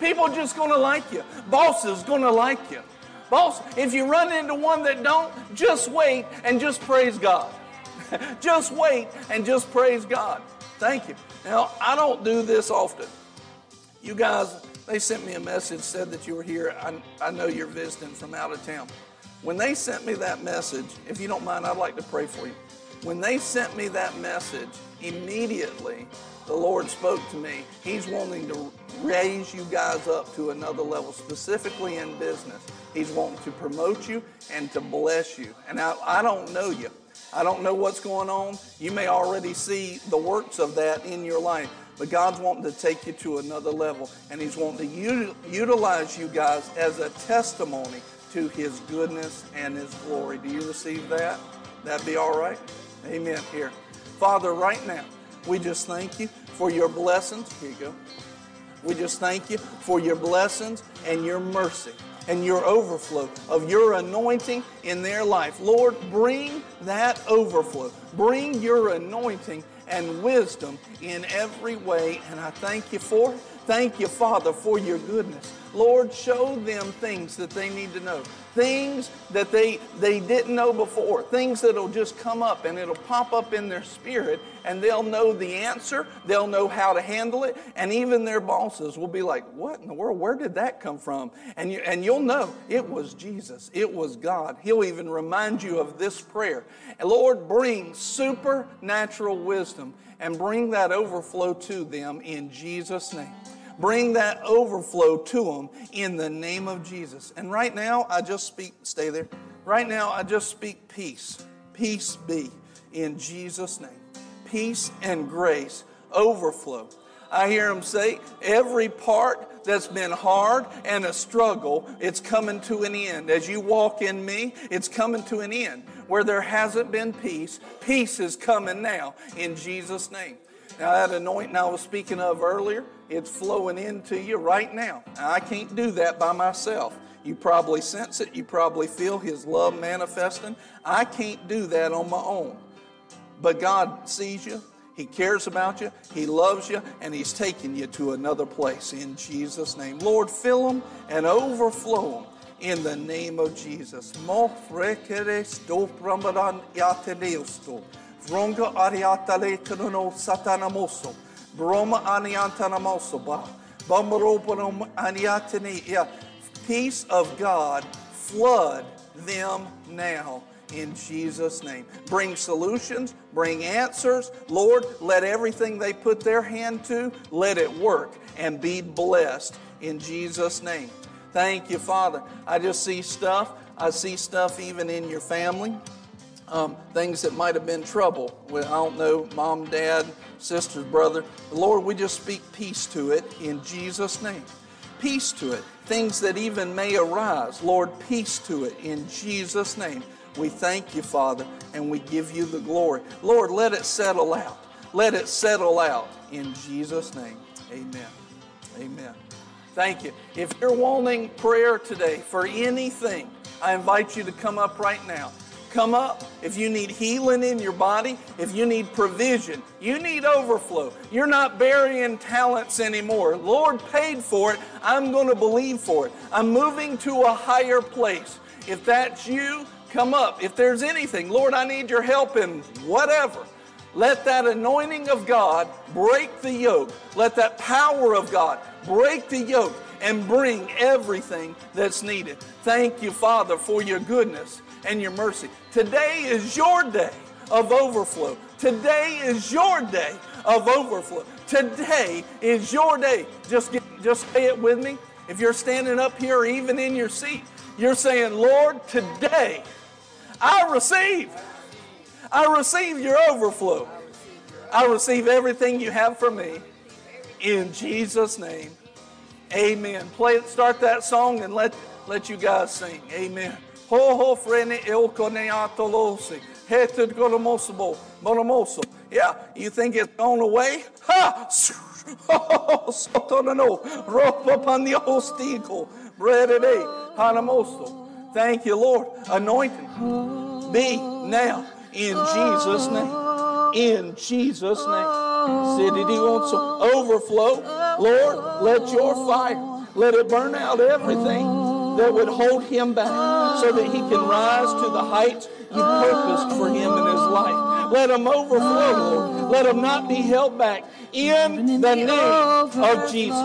S1: People just to like you. Bosses to like you. Boss, if you run into one that don't, just wait and just praise God. just wait and just praise God. Thank you. Now, I don't do this often. You guys, they sent me a message, said that you were here. I, I know you're visiting from out of town. When they sent me that message, if you don't mind, I'd like to pray for you. When they sent me that message, immediately the Lord spoke to me. He's wanting to raise you guys up to another level, specifically in business. He's wanting to promote you and to bless you. And I, I don't know you. I don't know what's going on. You may already see the works of that in your life. But God's wanting to take you to another level, and He's wanting to utilize you guys as a testimony to His goodness and His glory. Do you receive that? That'd be all right? Amen. Here. Father, right now, we just thank you for your blessings. Here you go. We just thank you for your blessings and your mercy and your overflow of your anointing in their life. Lord, bring that overflow. Bring your anointing and wisdom in every way. And I thank you for it. Thank you, Father, for your goodness. Lord, show them things that they need to know, things that they, they didn't know before, things that'll just come up and it'll pop up in their spirit and they'll know the answer, they'll know how to handle it, and even their bosses will be like, What in the world? Where did that come from? And, you, and you'll know it was Jesus, it was God. He'll even remind you of this prayer. Lord, bring supernatural wisdom and bring that overflow to them in Jesus' name. Bring that overflow to them in the name of Jesus. And right now, I just speak, stay there. Right now, I just speak peace. Peace be in Jesus' name. Peace and grace overflow. I hear him say, every part that's been hard and a struggle, it's coming to an end. As you walk in me, it's coming to an end. Where there hasn't been peace, peace is coming now in Jesus' name. Now, that anointing I was speaking of earlier, it's flowing into you right now. now. I can't do that by myself. You probably sense it. You probably feel His love manifesting. I can't do that on my own. But God sees you. He cares about you. He loves you. And He's taking you to another place in Jesus' name. Lord, fill them and overflow them in the name of Jesus. Vronga ariatale tanono satanamoso. Broma aniantanamoso ba. Bamaropanom aniatane. Yeah. Peace of God, flood them now in Jesus' name. Bring solutions, bring answers. Lord, let everything they put their hand to, let it work and be blessed in Jesus' name. Thank you, Father. I just see stuff. I see stuff even in your family um, things that might have been trouble. I don't know, mom, dad, sisters, brother. Lord, we just speak peace to it in Jesus' name. Peace to it. Things that even may arise. Lord, peace to it in Jesus' name. We thank you, Father, and we give you the glory. Lord, let it settle out. Let it settle out in Jesus' name. Amen. Amen. Thank you. If you're wanting prayer today for anything, I invite you to come up right now come up, if you need healing in your body, if you need provision, you need overflow. You're not burying talents anymore. Lord paid for it. I'm going to believe for it. I'm moving to a higher place. If that's you, come up. If there's anything, Lord, I need your help in whatever. Let that anointing of God break the yoke. Let that power of God break the yoke and bring everything that's needed. Thank you, Father, for your goodness and your mercy. Today is your day of overflow. Today is your day of overflow. Today is your day. Just get, just say it with me. If you're standing up here, or even in your seat, you're saying, Lord, today I receive. I receive your overflow. I receive everything you have for me. In Jesus' name, Amen. Play start that song and let let you guys sing. Amen. Ho ho frene elkoneatolosi. Heted golomosobo. Monomoso. Yeah, you think it's gone away? Ha! Sotonano. Ropa pandiostiko. Brede hanamoso. Thank you, Lord. Anointing. Be now in Jesus' name. In Jesus' name. City wants some overflow. Lord, let your fire, let it burn out everything that would hold him back so that he can rise to the heights you purposed for him in his life. Let him overflow, Lord. Let him not be held back. In the name of Jesus.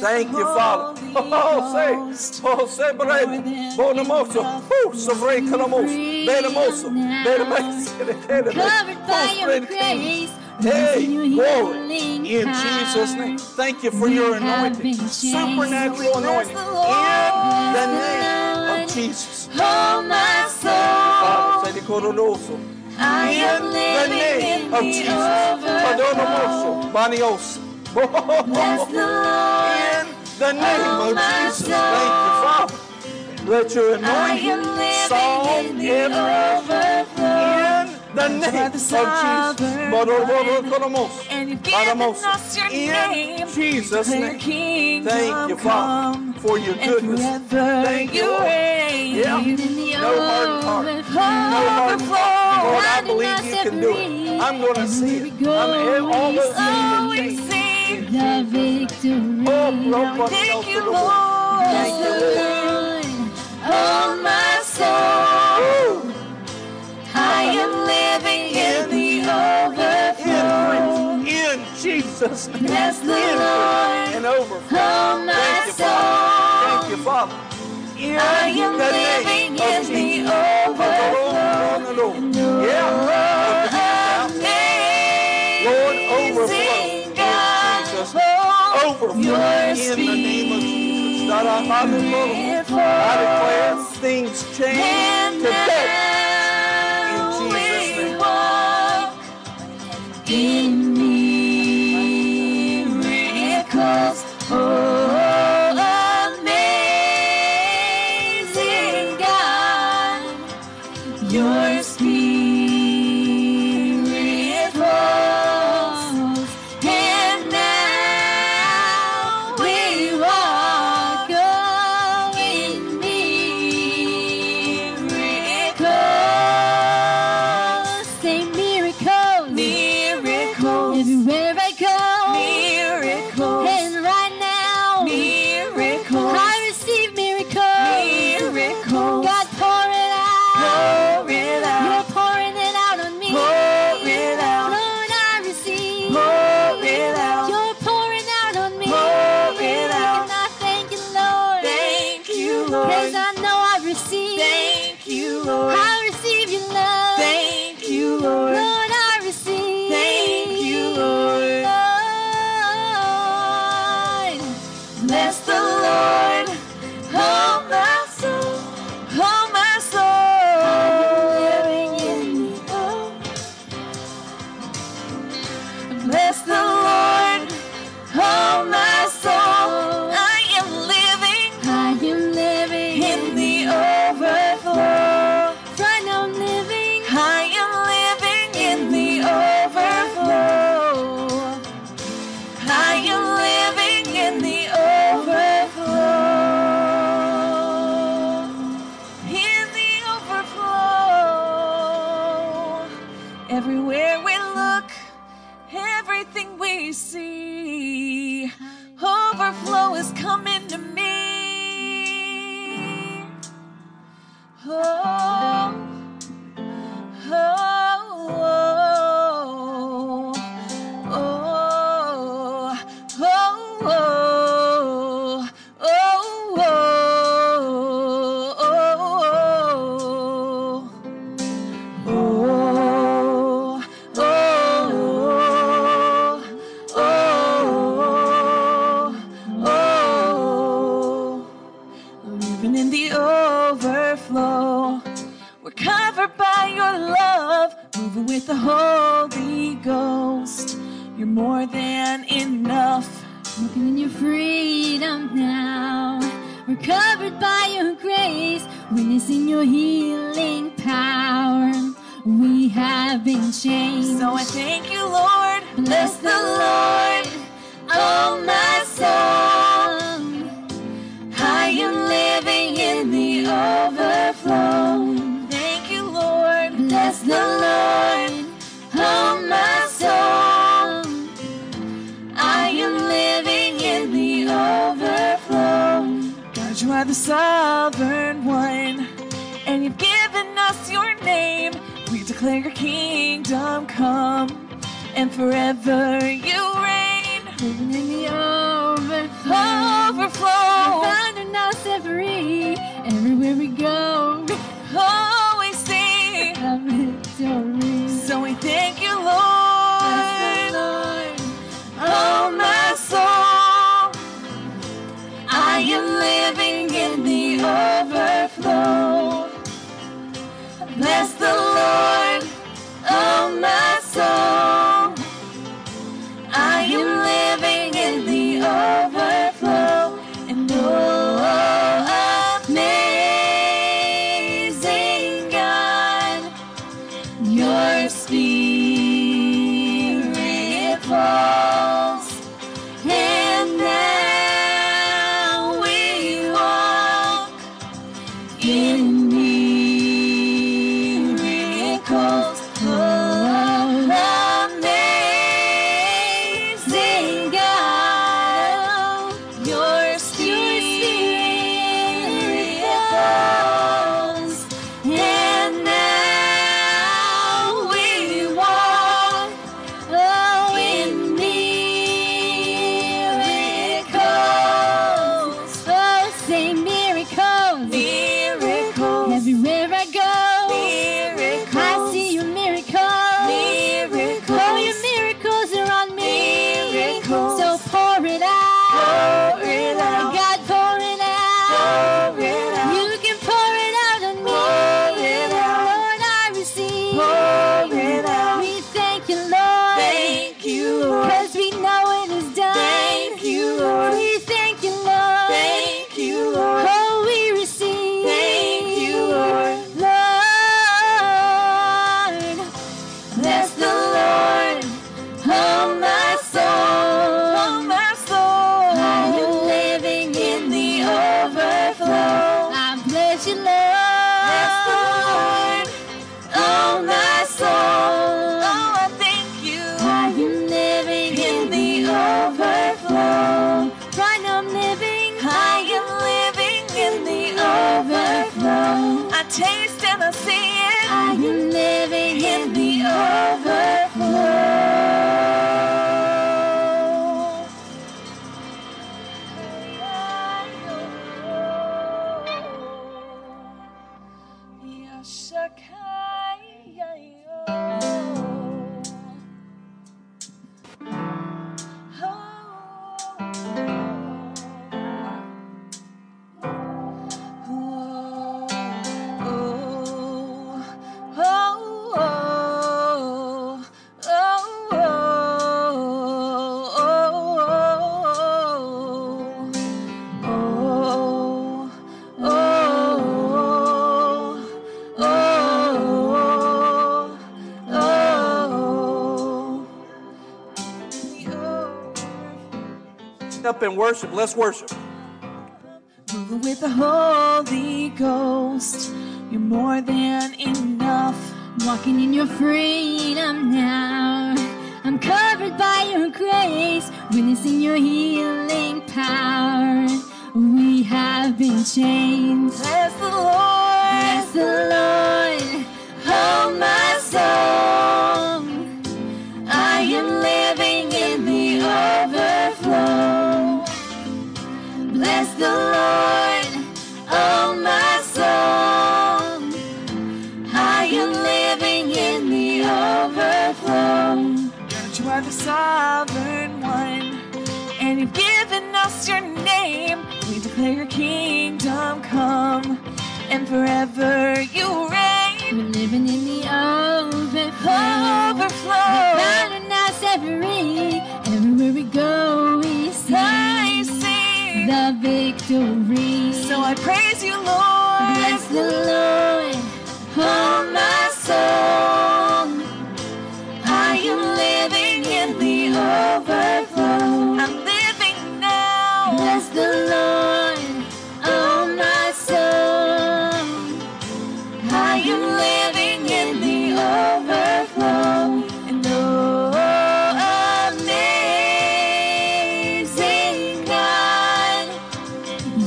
S1: Thank you, Father. Oh, say, oh, say, bread, bonamoso, oh, sobre calamos, benamoso, benamoso,
S2: Covered by your grace.
S1: Hey, glory. In Jesus' name. Thank you for your anointing. Supernatural anointing. In the name of Jesus.
S2: Oh, my soul. I am
S1: In the name of Jesus.
S2: overflow.
S1: Padonomoso. Banios.
S2: Bless.
S1: In the name of Jesus. Thank you, Father. Let your anointing solve
S2: living
S1: every the name of Jesus.
S2: sovereign
S1: Bodoroborokonomos.
S2: And you've given
S1: Badamos.
S2: us your
S1: In
S2: name.
S1: Jesus' name. Thank you, Father, for your goodness. Thank you,
S2: you
S1: Lord. Yeah. No hardened heart. No hardened heart. Lord, I believe you can do it. I'm going to see it. I'm, all those things. In
S2: the victory.
S1: Oh,
S2: Now we
S1: Lord,
S2: thank you,
S1: Lord. Thank you, Lord.
S2: Oh, my soul. I am
S1: Jesus' name.
S2: Bless the Lord.
S1: and overflow.
S2: Oh, my
S1: Thank you, Father. Thank you. Father. In
S2: I am
S1: the
S2: living
S1: name of
S2: in the
S1: Jesus.
S2: overflow.
S1: Yeah. Lord, overflow
S2: Amazing
S1: in
S2: God.
S1: Jesus' Overflow in the name of Jesus. I declare things change today. In Jesus' name.
S2: in Second.
S1: up and worship. Let's worship.
S3: Moving with the Holy Ghost, you're more than enough.
S2: Walking in your freedom now. I'm covered by your grace, witnessing your healing power. We have been changed.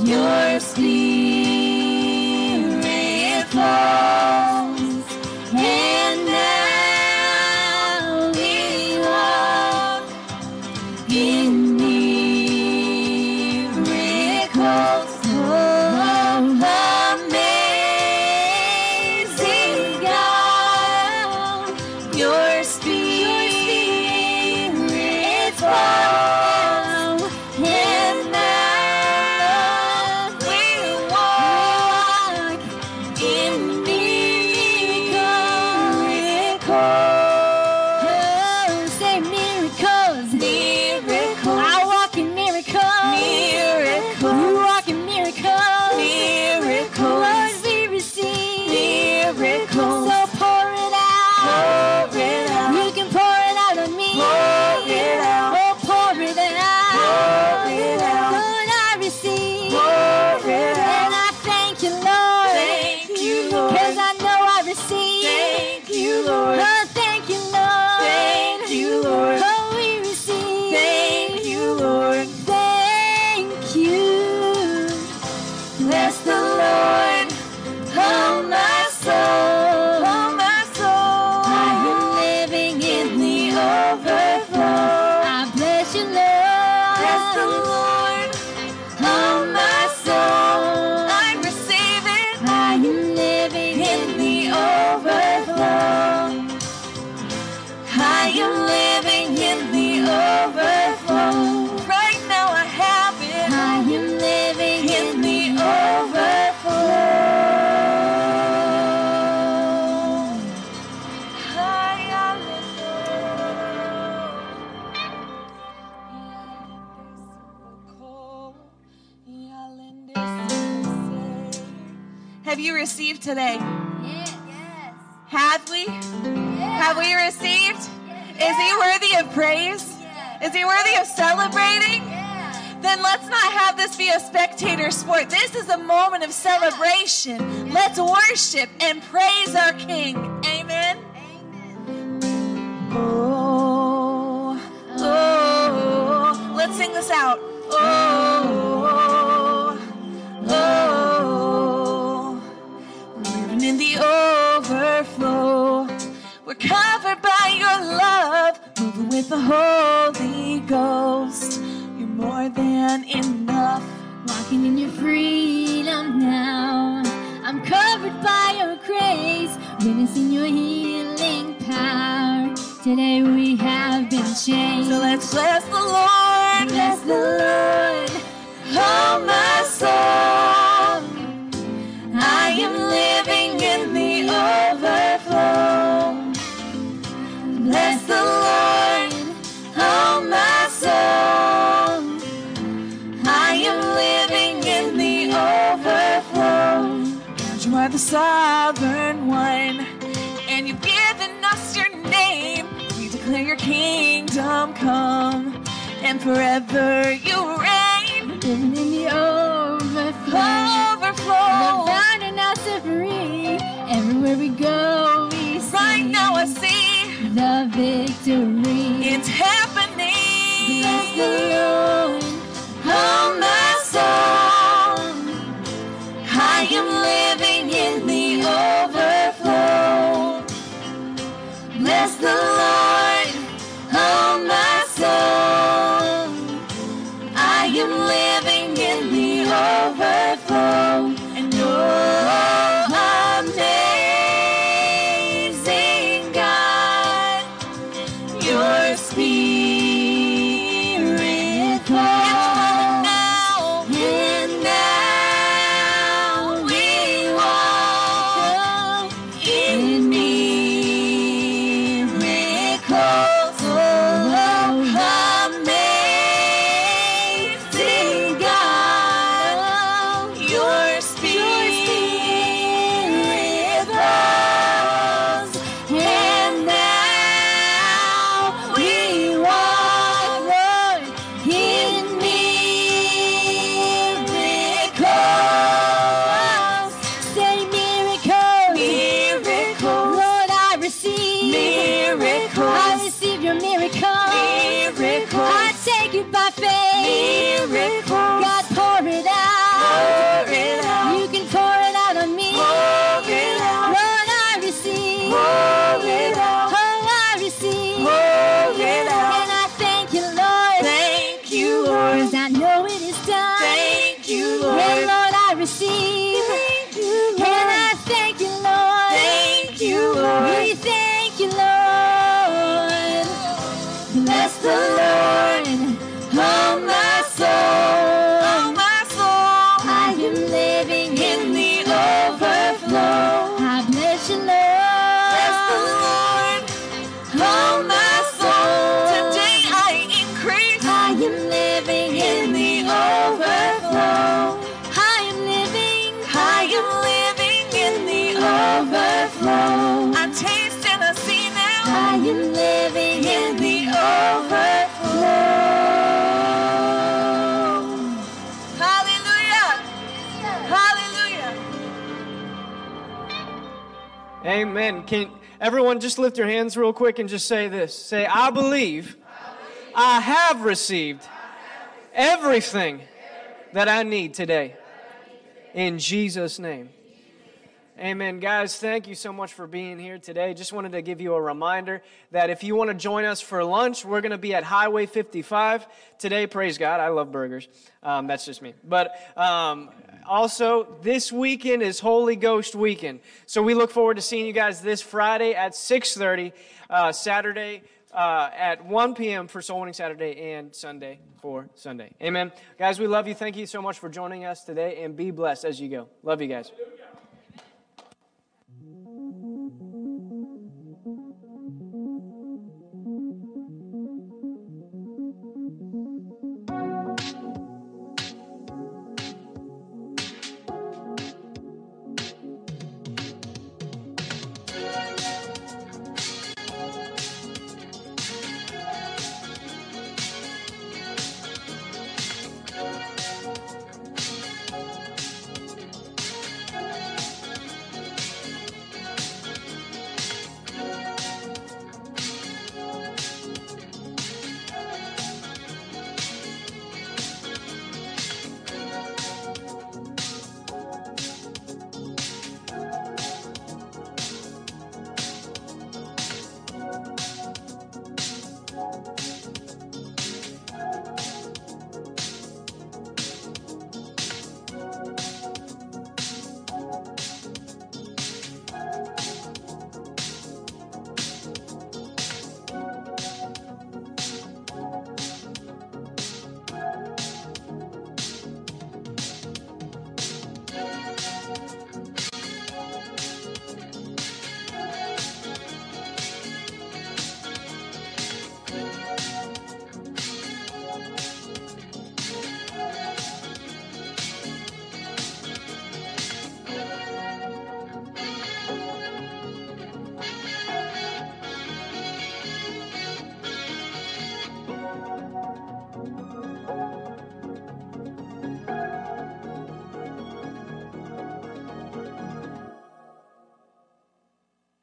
S3: your
S2: sleep. Is he worthy of praise? Is he worthy of celebrating? Then let's not have this be a spectator sport. This is a moment of celebration. Let's worship and praise our King. Amen. Amen. Oh, oh, oh. let's sing this out. with the Holy Ghost, you're more than enough.
S3: Walking in your freedom now. I'm covered by your grace, witnessing your healing power. Today we have been changed.
S2: So let's bless the Lord.
S3: Bless the Lord.
S2: Oh, my soul. the sovereign one, and you've given us your name. We declare your kingdom come, and forever you reign.
S3: Living in the overflow,
S2: overflow.
S3: Abounding us and free. Everywhere we go, we see.
S2: Right now, I see
S3: the victory.
S2: It's happening.
S3: Bless the Lord,
S2: oh my.
S4: Hands real quick and just say this? Say, I believe I have received everything that I need today. In Jesus' name. Amen. Guys, thank you so much for being here today. Just wanted to give you a reminder that if you want to join us for lunch, we're going to be at Highway 55 today. Praise God. I love burgers. Um, that's just me. But um, also, this weekend is Holy Ghost weekend. So we look forward to seeing you guys this Friday at 6.30, uh, Saturday uh, at 1 p.m. for Soul Winning Saturday and Sunday for Sunday. Amen. Guys, we love you. Thank you so much for joining us today, and be blessed as you go. Love you guys.